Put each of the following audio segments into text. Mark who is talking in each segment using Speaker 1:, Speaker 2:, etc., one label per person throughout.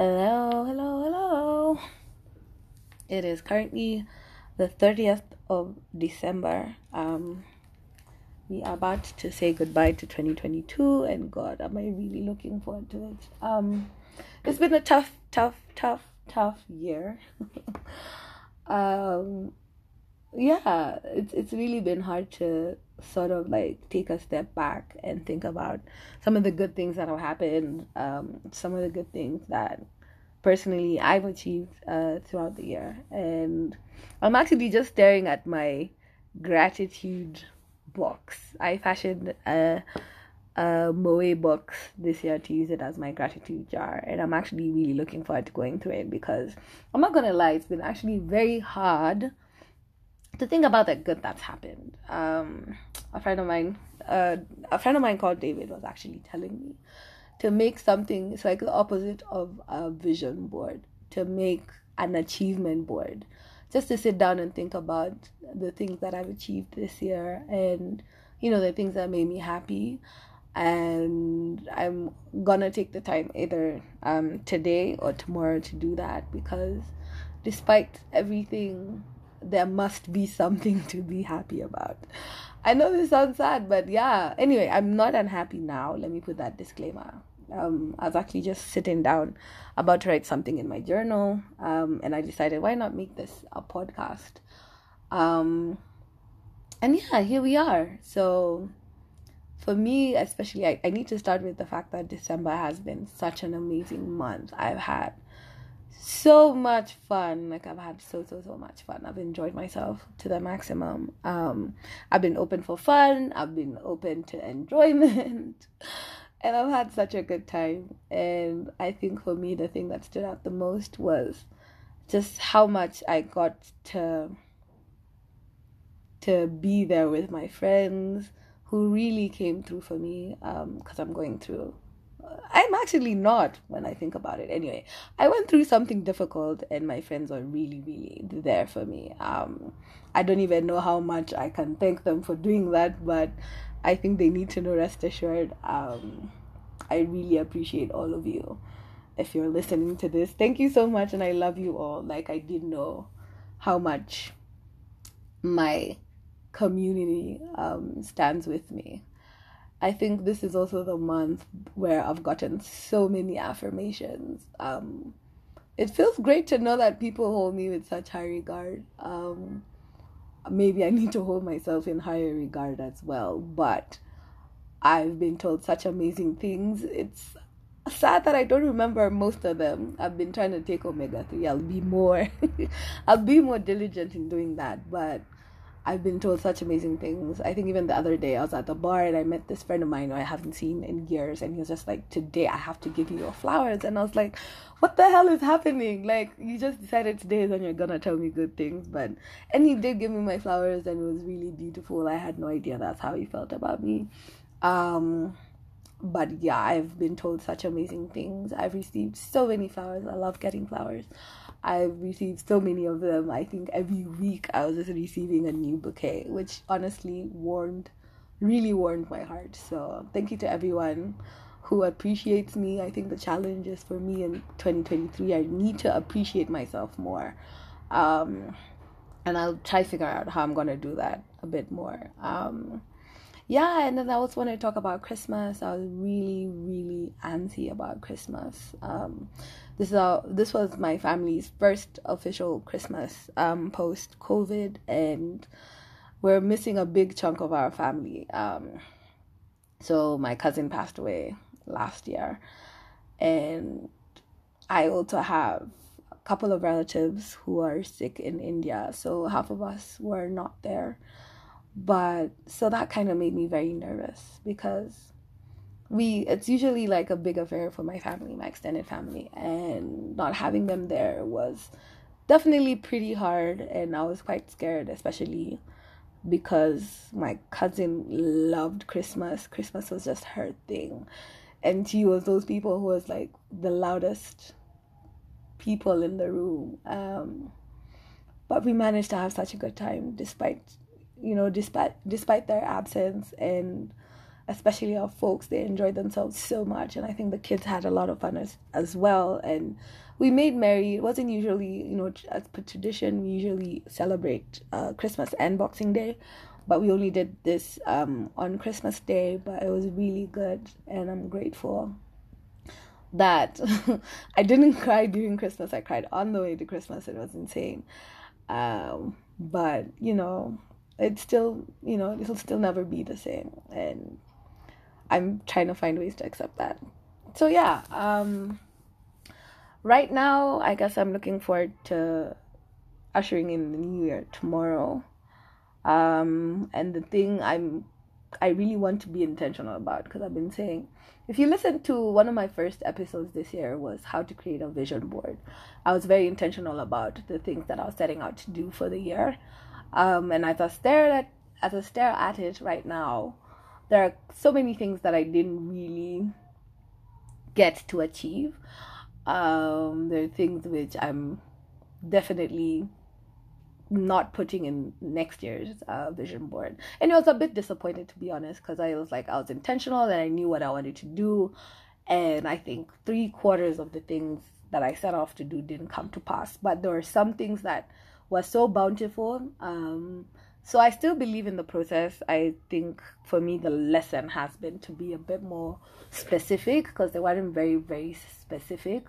Speaker 1: Hello, hello, hello. It is currently the 30th of December. Um, we are about to say goodbye to 2022, and God, am I really looking forward to it? Um, it's been a tough, tough, tough, tough year. um, yeah, it's it's really been hard to sort of like take a step back and think about some of the good things that have happened, um, some of the good things that personally I've achieved uh, throughout the year, and I'm actually just staring at my gratitude box. I fashioned a a Moe box this year to use it as my gratitude jar, and I'm actually really looking forward to going through it because I'm not gonna lie, it's been actually very hard to think about the good that's happened. Um, a friend of mine, uh, a friend of mine called David was actually telling me to make something. It's like the opposite of a vision board. To make an achievement board, just to sit down and think about the things that I've achieved this year, and you know the things that made me happy. And I'm gonna take the time either um, today or tomorrow to do that because, despite everything there must be something to be happy about. I know this sounds sad, but yeah. Anyway, I'm not unhappy now. Let me put that disclaimer. Um, I was actually just sitting down about to write something in my journal, um, and I decided why not make this a podcast. Um, and yeah, here we are. So for me, especially, I, I need to start with the fact that December has been such an amazing month. I've had so much fun. Like I've had so so so much fun. I've enjoyed myself to the maximum. Um, I've been open for fun. I've been open to enjoyment, and I've had such a good time. And I think for me, the thing that stood out the most was just how much I got to to be there with my friends who really came through for me Um, because I'm going through actually not when I think about it. Anyway, I went through something difficult, and my friends were really, really there for me. Um, I don't even know how much I can thank them for doing that, but I think they need to know. Rest assured, um, I really appreciate all of you. If you're listening to this, thank you so much, and I love you all. Like I didn't know how much my community um, stands with me. I think this is also the month where I've gotten so many affirmations. Um, it feels great to know that people hold me with such high regard. Um, maybe I need to hold myself in higher regard as well, but I've been told such amazing things. It's sad that I don't remember most of them. I've been trying to take omega 3. I'll be more I'll be more diligent in doing that, but I've been told such amazing things. I think even the other day I was at the bar and I met this friend of mine who I haven't seen in years, and he was just like, "Today I have to give you your flowers," and I was like, "What the hell is happening? Like you just decided today is when you're gonna tell me good things." But and he did give me my flowers, and it was really beautiful. I had no idea that's how he felt about me. Um, but yeah, I've been told such amazing things. I've received so many flowers. I love getting flowers. I've received so many of them. I think every week I was just receiving a new bouquet, which honestly warmed, really warmed my heart. So thank you to everyone who appreciates me. I think the challenge is for me in 2023. I need to appreciate myself more. Um, and I'll try to figure out how I'm gonna do that a bit more. Um, yeah, and then I also want to talk about Christmas. I was really, really antsy about Christmas. Um, this is a, this was my family's first official Christmas um, post COVID, and we're missing a big chunk of our family. Um, so my cousin passed away last year, and I also have a couple of relatives who are sick in India. So half of us were not there but so that kind of made me very nervous because we it's usually like a big affair for my family my extended family and not having them there was definitely pretty hard and i was quite scared especially because my cousin loved christmas. Christmas was just her thing. And she was those people who was like the loudest people in the room. Um, but we managed to have such a good time despite you know, despite despite their absence and especially our folks, they enjoyed themselves so much. And I think the kids had a lot of fun as, as well. And we made merry. It wasn't usually, you know, as per tradition, we usually celebrate uh, Christmas and Boxing Day. But we only did this um, on Christmas Day, but it was really good. And I'm grateful that I didn't cry during Christmas. I cried on the way to Christmas. It was insane. Um, but, you know, it's still, you know, it'll still never be the same. And I'm trying to find ways to accept that. So yeah, um, right now I guess I'm looking forward to ushering in the new year tomorrow. Um, and the thing I'm I really want to be intentional about because I've been saying if you listen to one of my first episodes this year was how to create a vision board. I was very intentional about the things that I was setting out to do for the year. Um, and as I stare at as I stare at it right now, there are so many things that I didn't really get to achieve. Um, there are things which I'm definitely not putting in next year's uh, vision board. And I was a bit disappointed to be honest, because I was like, I was intentional and I knew what I wanted to do. And I think three quarters of the things that I set off to do didn't come to pass. But there were some things that were so bountiful. Um, so I still believe in the process. I think for me, the lesson has been to be a bit more specific because they weren't very, very specific.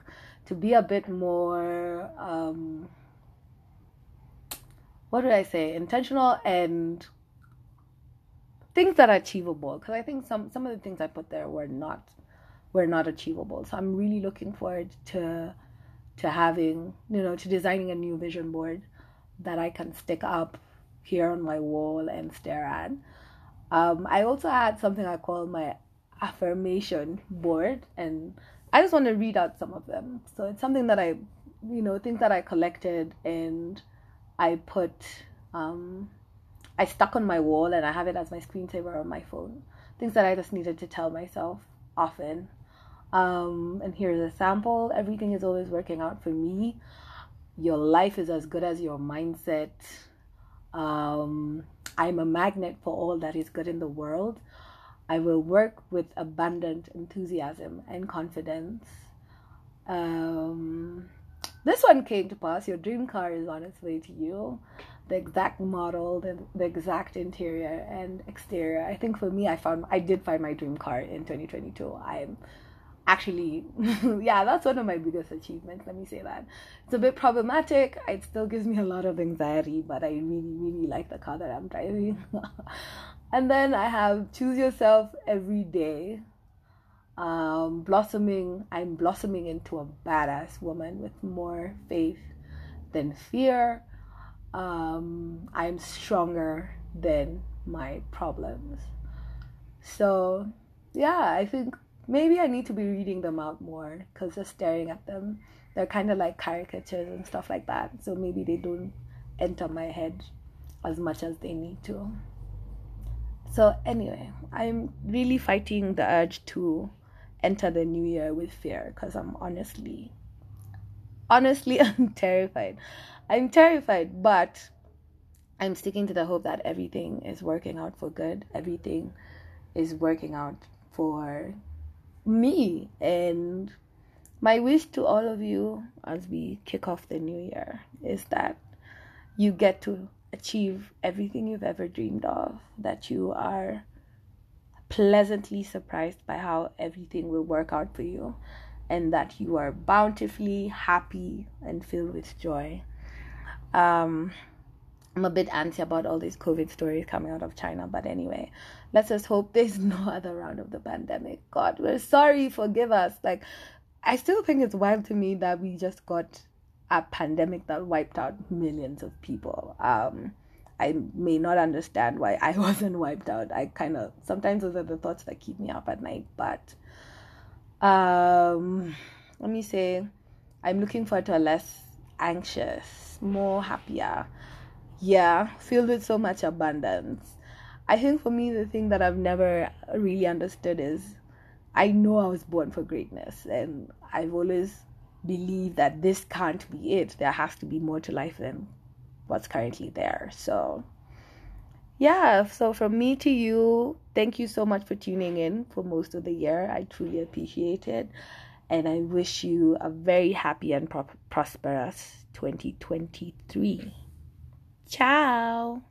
Speaker 1: To be a bit more, um, what did I say? Intentional and things that are achievable. Because I think some some of the things I put there were not were not achievable. So I'm really looking forward to to having you know to designing a new vision board that I can stick up here on my wall and stare at. Um, I also had something I call my affirmation board, and I just want to read out some of them. So it's something that I, you know, things that I collected and I put, um, I stuck on my wall, and I have it as my screensaver on my phone. Things that I just needed to tell myself often. Um, and here's a sample. Everything is always working out for me. Your life is as good as your mindset um, I'm a magnet for all that is good in the world. I will work with abundant enthusiasm and confidence. Um, this one came to pass. Your dream car is on its way to you. The exact model, the, the exact interior and exterior. I think for me, I found I did find my dream car in 2022. I'm actually yeah that's one of my biggest achievements let me say that. It's a bit problematic it still gives me a lot of anxiety but i really really like the car that i'm driving. And then i have choose yourself every day. Um, blossoming i'm blossoming into a badass woman with more faith than fear. Um, i'm stronger than my problems. So yeah i think maybe I need to be reading them out more because just staring at them, they're kind of like caricatures and stuff like that. So maybe they don't enter my head as much as they need to. So, anyway, I'm really fighting the urge to enter the new year with fear because I'm honestly, honestly, I'm terrified. I'm terrified, but I'm sticking to the hope that everything is working out for good. Everything is working out for me and my wish to all of you as we kick off the new year is that you get to achieve everything you've ever dreamed of, that you are pleasantly surprised by how everything will work out for you, and that you are bountifully happy and filled with joy. Um, I'm a bit antsy about all these COVID stories coming out of China, but anyway, let's just hope there's no other round of the pandemic. God, we're sorry, forgive us. Like, I still think it's wild to me that we just got a pandemic that wiped out millions of people. Um, I may not understand why I wasn't wiped out. I kind of sometimes those are the thoughts that keep me up at night. But um, let me say, I'm looking forward to a less anxious, more happier yeah, filled with so much abundance. I think for me, the thing that I've never really understood is I know I was born for greatness, and I've always believed that this can't be it. There has to be more to life than what's currently there. So, yeah, so from me to you, thank you so much for tuning in for most of the year. I truly appreciate it. And I wish you a very happy and pro- prosperous 2023. Ciao.